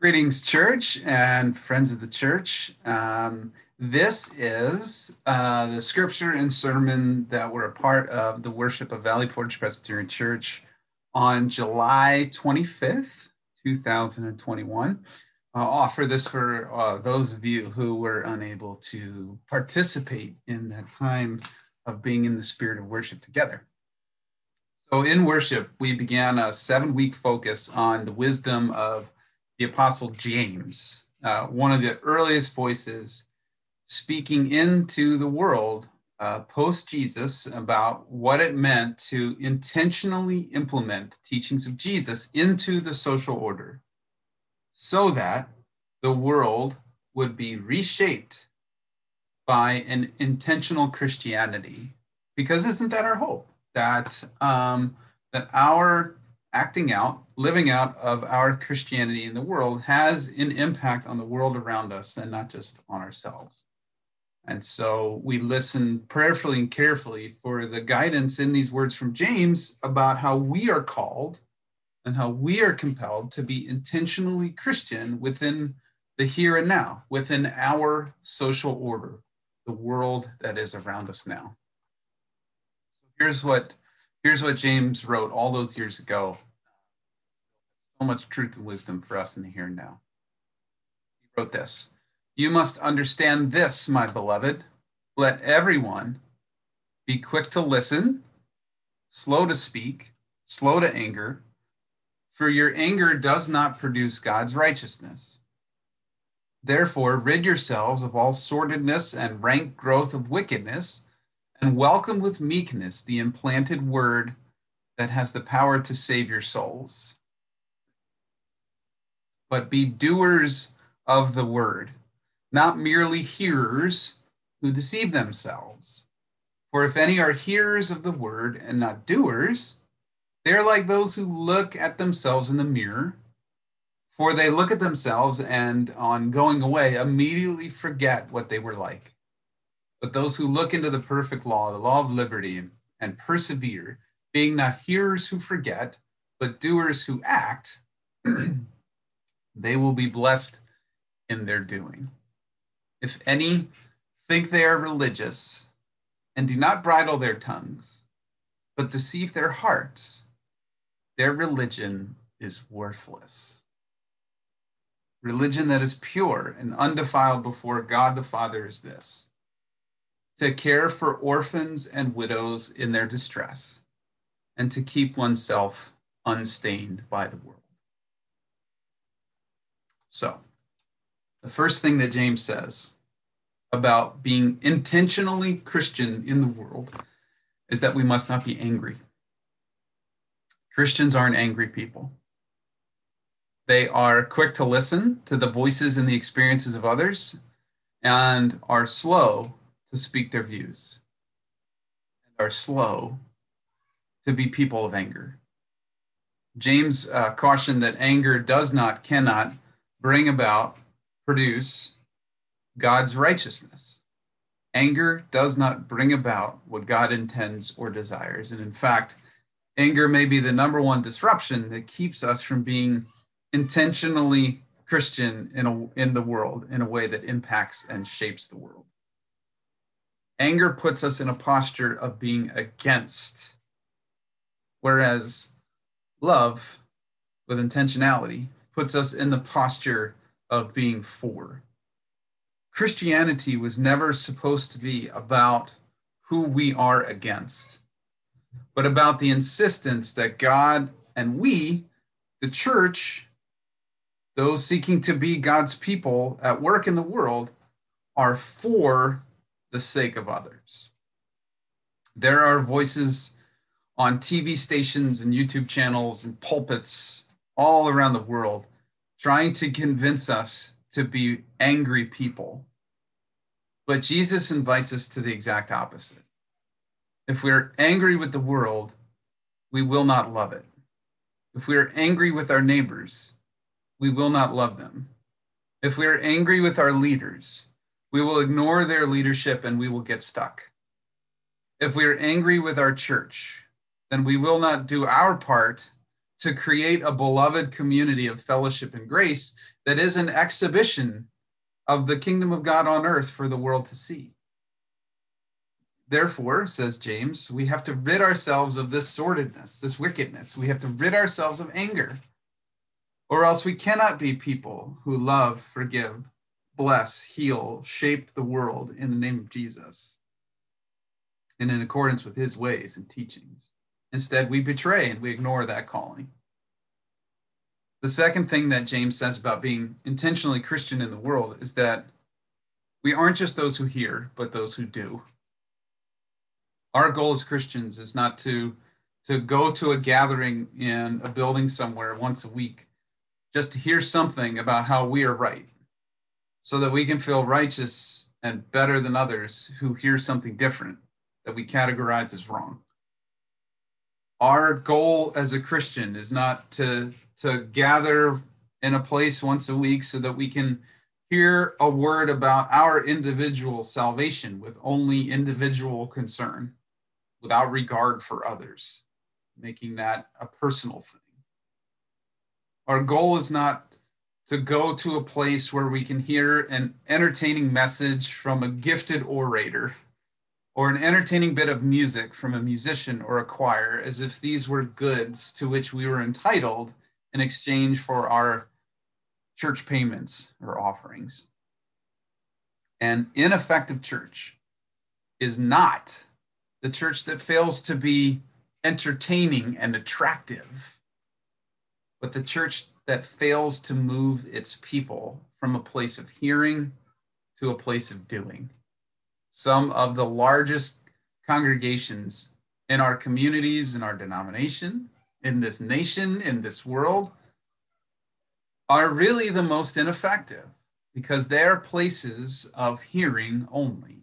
Greetings, church and friends of the church. Um, this is uh, the scripture and sermon that were a part of the worship of Valley Forge Presbyterian Church on July 25th, 2021. I'll offer this for uh, those of you who were unable to participate in that time of being in the spirit of worship together. So, in worship, we began a seven week focus on the wisdom of the Apostle James, uh, one of the earliest voices speaking into the world uh, post Jesus about what it meant to intentionally implement the teachings of Jesus into the social order so that the world would be reshaped by an intentional Christianity. Because isn't that our hope? That um, that our acting out, living out of our Christianity in the world has an impact on the world around us and not just on ourselves. And so we listen prayerfully and carefully for the guidance in these words from James about how we are called and how we are compelled to be intentionally Christian within the here and now, within our social order, the world that is around us now. Here's what here's what James wrote all those years ago. So much truth and wisdom for us in the here and now. He wrote this You must understand this, my beloved. Let everyone be quick to listen, slow to speak, slow to anger, for your anger does not produce God's righteousness. Therefore, rid yourselves of all sordidness and rank growth of wickedness and welcome with meekness the implanted word that has the power to save your souls. But be doers of the word, not merely hearers who deceive themselves. For if any are hearers of the word and not doers, they're like those who look at themselves in the mirror. For they look at themselves and, on going away, immediately forget what they were like. But those who look into the perfect law, the law of liberty, and persevere, being not hearers who forget, but doers who act, they will be blessed in their doing. If any think they are religious and do not bridle their tongues, but deceive their hearts, their religion is worthless. Religion that is pure and undefiled before God the Father is this to care for orphans and widows in their distress, and to keep oneself unstained by the world. So, the first thing that James says about being intentionally Christian in the world is that we must not be angry. Christians aren't angry people. They are quick to listen to the voices and the experiences of others and are slow to speak their views and are slow to be people of anger. James uh, cautioned that anger does not, cannot bring about, produce God's righteousness. Anger does not bring about what God intends or desires. And in fact, anger may be the number one disruption that keeps us from being intentionally Christian in, a, in the world in a way that impacts and shapes the world. Anger puts us in a posture of being against, whereas love with intentionality puts us in the posture of being for. Christianity was never supposed to be about who we are against, but about the insistence that God and we, the church, those seeking to be God's people at work in the world, are for the sake of others. There are voices on TV stations and YouTube channels and pulpits all around the world trying to convince us to be angry people. But Jesus invites us to the exact opposite. If we're angry with the world, we will not love it. If we are angry with our neighbors, we will not love them. If we are angry with our leaders, we will ignore their leadership and we will get stuck. If we are angry with our church, then we will not do our part to create a beloved community of fellowship and grace that is an exhibition of the kingdom of God on earth for the world to see. Therefore, says James, we have to rid ourselves of this sordidness, this wickedness. We have to rid ourselves of anger, or else we cannot be people who love, forgive, bless, heal, shape the world in the name of Jesus and in accordance with his ways and teachings. Instead, we betray and we ignore that calling. The second thing that James says about being intentionally Christian in the world is that we aren't just those who hear, but those who do. Our goal as Christians is not to, to go to a gathering in a building somewhere once a week just to hear something about how we are right so that we can feel righteous and better than others who hear something different that we categorize as wrong. Our goal as a Christian is not to, to gather in a place once a week so that we can hear a word about our individual salvation with only individual concern without regard for others, making that a personal thing. Our goal is not to go to a place where we can hear an entertaining message from a gifted orator or an entertaining bit of music from a musician or a choir as if these were goods to which we were entitled in exchange for our church payments or offerings. An ineffective church is not the church that fails to be entertaining and attractive, but the church that fails to move its people from a place of hearing to a place of doing some of the largest congregations in our communities, in our denomination, in this nation, in this world, are really the most ineffective because they are places of hearing only.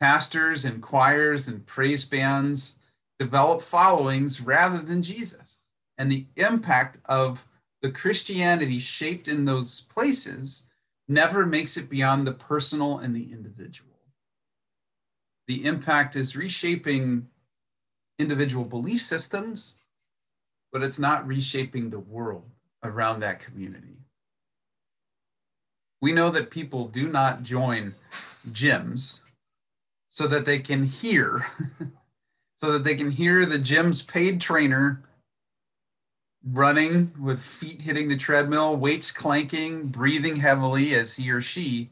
Pastors and choirs and praise bands develop followings rather than Jesus. And the impact of the Christianity shaped in those places never makes it beyond the personal and the individual the impact is reshaping individual belief systems, but it's not reshaping the world around that community. We know that people do not join gyms so that they can hear, so that they can hear the gym's paid trainer running with feet hitting the treadmill, weights clanking, breathing heavily as he or she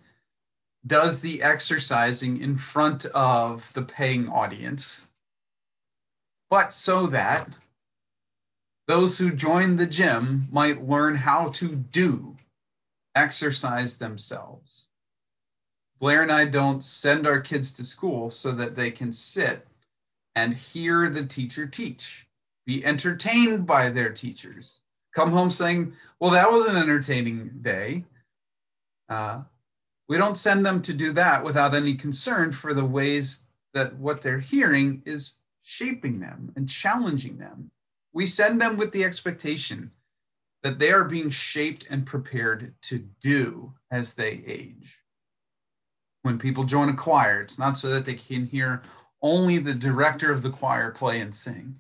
does the exercising in front of the paying audience, but so that those who join the gym might learn how to do exercise themselves. Blair and I don't send our kids to school so that they can sit and hear the teacher teach, be entertained by their teachers, come home saying, Well, that was an entertaining day. Uh, we don't send them to do that without any concern for the ways that what they're hearing is shaping them and challenging them. We send them with the expectation that they are being shaped and prepared to do as they age. When people join a choir, it's not so that they can hear only the director of the choir play and sing,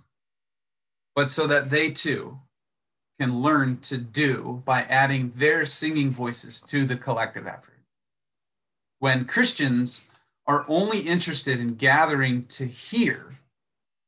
but so that they too can learn to do by adding their singing voices to the collective effort when Christians are only interested in gathering to hear,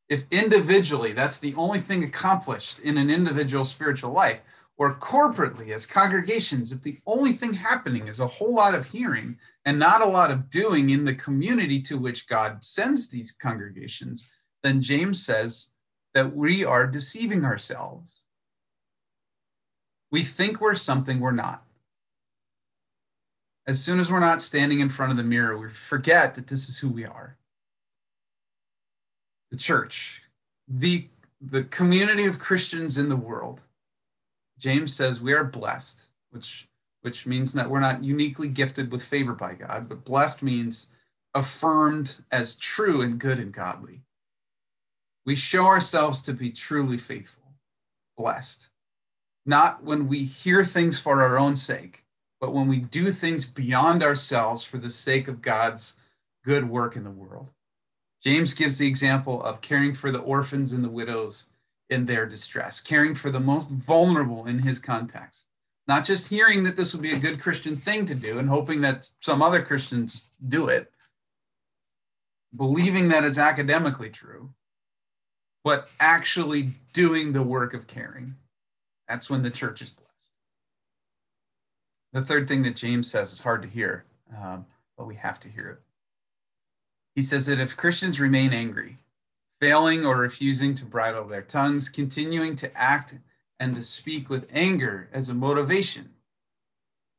if individually that's the only thing accomplished in an individual spiritual life, or corporately as congregations, if the only thing happening is a whole lot of hearing and not a lot of doing in the community to which God sends these congregations, then James says that we are deceiving ourselves. We think we're something we're not as soon as we're not standing in front of the mirror, we forget that this is who we are. The church, the, the community of Christians in the world. James says we are blessed, which, which means that we're not uniquely gifted with favor by God, but blessed means affirmed as true and good and godly. We show ourselves to be truly faithful, blessed, not when we hear things for our own sake but when we do things beyond ourselves for the sake of God's good work in the world. James gives the example of caring for the orphans and the widows in their distress, caring for the most vulnerable in his context, not just hearing that this would be a good Christian thing to do and hoping that some other Christians do it, believing that it's academically true, but actually doing the work of caring. That's when the church is blessed. The third thing that James says is hard to hear, um, but we have to hear it. He says that if Christians remain angry, failing or refusing to bridle their tongues, continuing to act and to speak with anger as a motivation,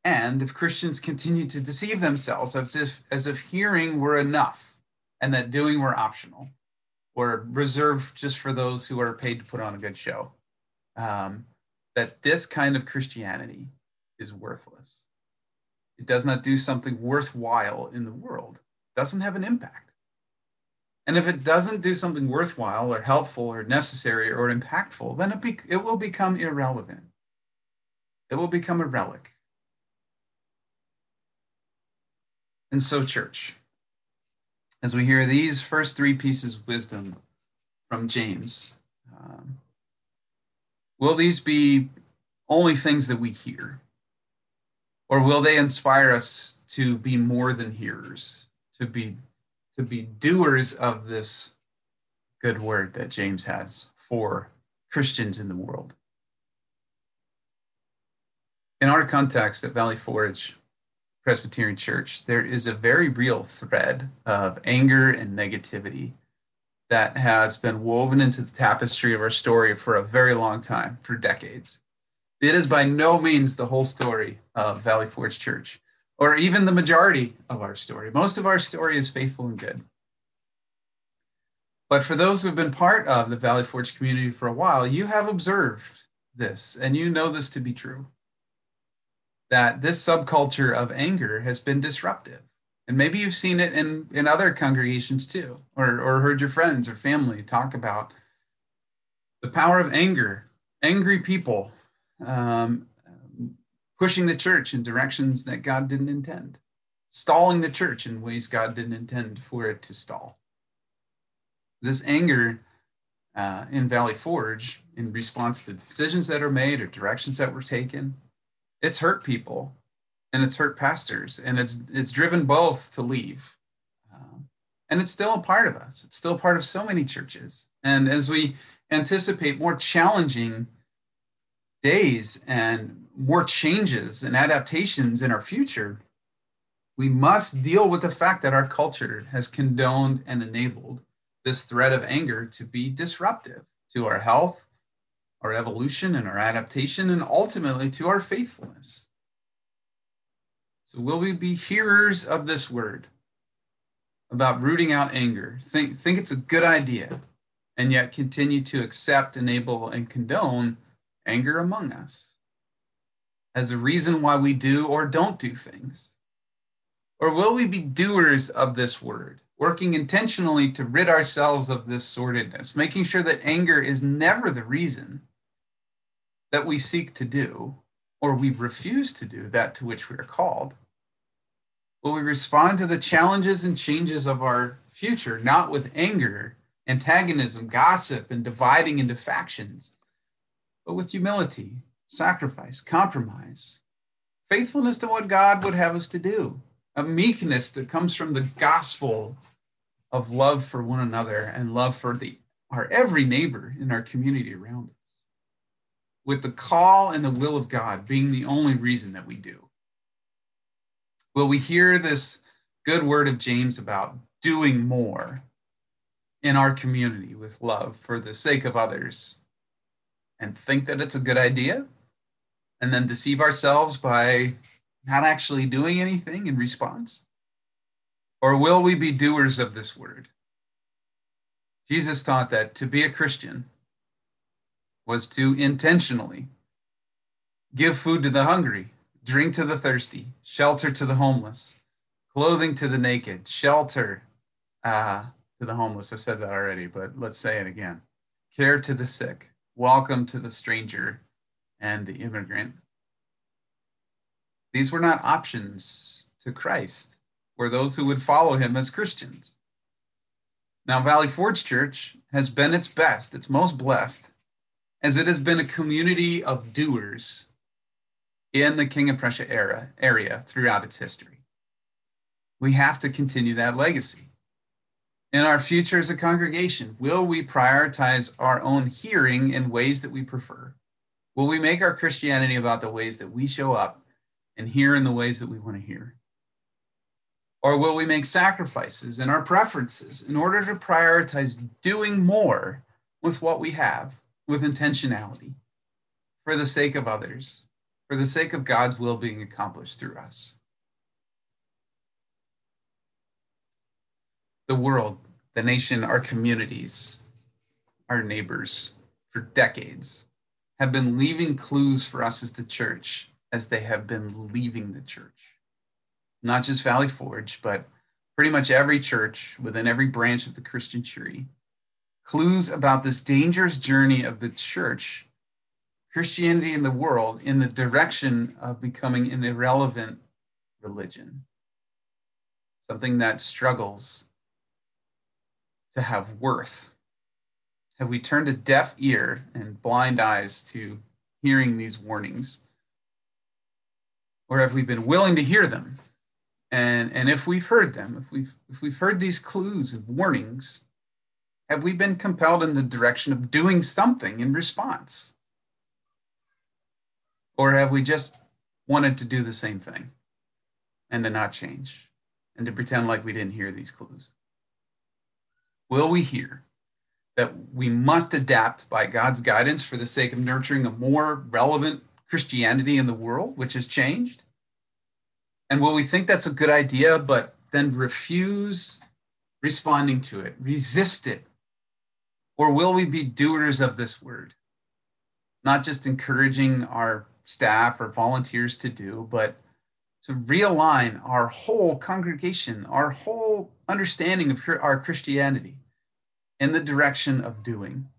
and if Christians continue to deceive themselves as if, as if hearing were enough and that doing were optional or reserved just for those who are paid to put on a good show, um, that this kind of Christianity is worthless. It does not do something worthwhile in the world, it doesn't have an impact. And if it doesn't do something worthwhile or helpful or necessary or impactful, then it, be, it will become irrelevant. It will become a relic. And so, church, as we hear these first three pieces of wisdom from James, um, will these be only things that we hear? Or will they inspire us to be more than hearers, to be to be doers of this good word that James has for Christians in the world? In our context at Valley Forge Presbyterian Church, there is a very real thread of anger and negativity that has been woven into the tapestry of our story for a very long time, for decades. It is by no means the whole story of Valley Forge Church, or even the majority of our story. Most of our story is faithful and good. But for those who've been part of the Valley Forge community for a while, you have observed this and you know this to be true. That this subculture of anger has been disruptive. And maybe you've seen it in, in other congregations too, or, or heard your friends or family talk about the power of anger, angry people um, pushing the church in directions that God didn't intend, stalling the church in ways God didn't intend for it to stall. This anger uh, in Valley Forge, in response to decisions that are made or directions that were taken, it's hurt people and it's hurt pastors and it's it's driven both to leave. Um, and it's still a part of us. It's still part of so many churches. And as we anticipate more challenging days and more changes and adaptations in our future, we must deal with the fact that our culture has condoned and enabled this threat of anger to be disruptive to our health, our evolution, and our adaptation, and ultimately to our faithfulness. So, will we be hearers of this word about rooting out anger? Think, think it's a good idea, and yet continue to accept, enable, and condone anger among us as a reason why we do or don't do things? Or will we be doers of this word, working intentionally to rid ourselves of this sordidness, making sure that anger is never the reason that we seek to do or we refuse to do that to which we are called? Will we respond to the challenges and changes of our future, not with anger, antagonism, gossip, and dividing into factions, but with humility, sacrifice, compromise, faithfulness to what God would have us to do, a meekness that comes from the gospel of love for one another and love for the, our every neighbor in our community around us, with the call and the will of God being the only reason that we do. Will we hear this good word of James about doing more in our community with love for the sake of others and think that it's a good idea and then deceive ourselves by not actually doing anything in response? Or will we be doers of this word? Jesus taught that to be a Christian was to intentionally give food to the hungry, drink to the thirsty, shelter to the homeless, clothing to the naked, shelter uh, to the homeless. I said that already, but let's say it again. Care to the sick, welcome to the stranger and the immigrant. These were not options to Christ for those who would follow him as Christians. Now, Valley Forge Church has been its best, its most blessed, as it has been a community of doers in the King of Prussia era area throughout its history. We have to continue that legacy. In our future as a congregation, will we prioritize our own hearing in ways that we prefer? Will we make our Christianity about the ways that we show up and hear in the ways that we want to hear? Or will we make sacrifices in our preferences in order to prioritize doing more with what we have with intentionality for the sake of others, for the sake of God's will being accomplished through us? The world, the nation, our communities, our neighbors for decades have been leaving clues for us as the church as they have been leaving the church. Not just Valley Forge, but pretty much every church within every branch of the Christian tree, clues about this dangerous journey of the church, Christianity in the world, in the direction of becoming an irrelevant religion, something that struggles to have worth. Have we turned a deaf ear and blind eyes to hearing these warnings? Or have we been willing to hear them and, and if we've heard them, if we've, if we've heard these clues of warnings, have we been compelled in the direction of doing something in response? Or have we just wanted to do the same thing and to not change and to pretend like we didn't hear these clues? Will we hear that we must adapt by God's guidance for the sake of nurturing a more relevant Christianity in the world, which has changed? And will we think that's a good idea, but then refuse responding to it, resist it? Or will we be doers of this word? Not just encouraging our staff or volunteers to do, but to realign our whole congregation, our whole understanding of our Christianity in the direction of doing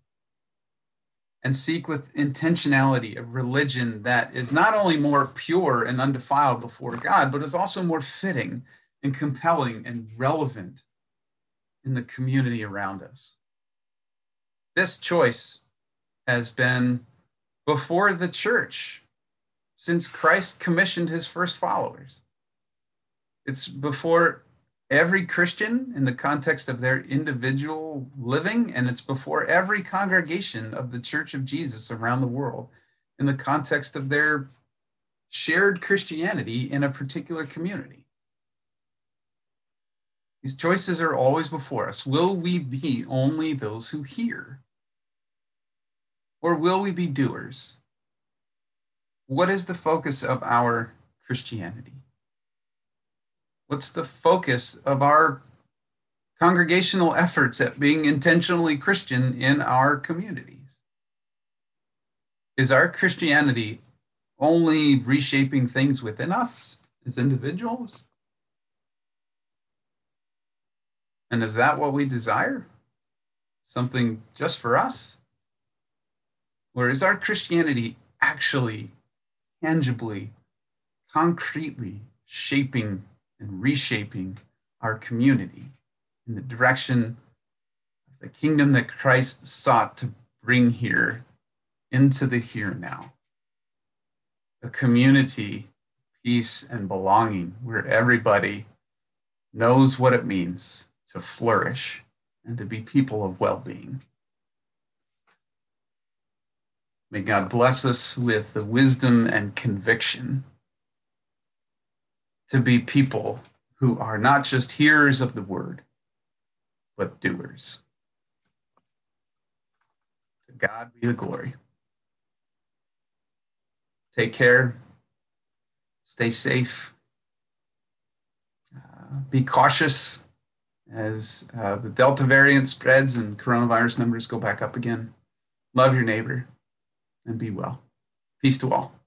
and seek with intentionality a religion that is not only more pure and undefiled before God, but is also more fitting and compelling and relevant in the community around us. This choice has been before the church since Christ commissioned his first followers. It's before every Christian in the context of their individual living, and it's before every congregation of the Church of Jesus around the world in the context of their shared Christianity in a particular community. These choices are always before us. Will we be only those who hear? Or will we be doers? What is the focus of our Christianity? What's the focus of our congregational efforts at being intentionally Christian in our communities? Is our Christianity only reshaping things within us as individuals? And is that what we desire? Something just for us? Or is our Christianity actually, tangibly, concretely shaping and reshaping our community in the direction of the kingdom that Christ sought to bring here into the here now. A community, peace, and belonging where everybody knows what it means to flourish and to be people of well being. May God bless us with the wisdom and conviction to be people who are not just hearers of the word, but doers. To God be the glory. Take care. Stay safe. Uh, be cautious as uh, the Delta variant spreads and coronavirus numbers go back up again. Love your neighbor and be well. Peace to all.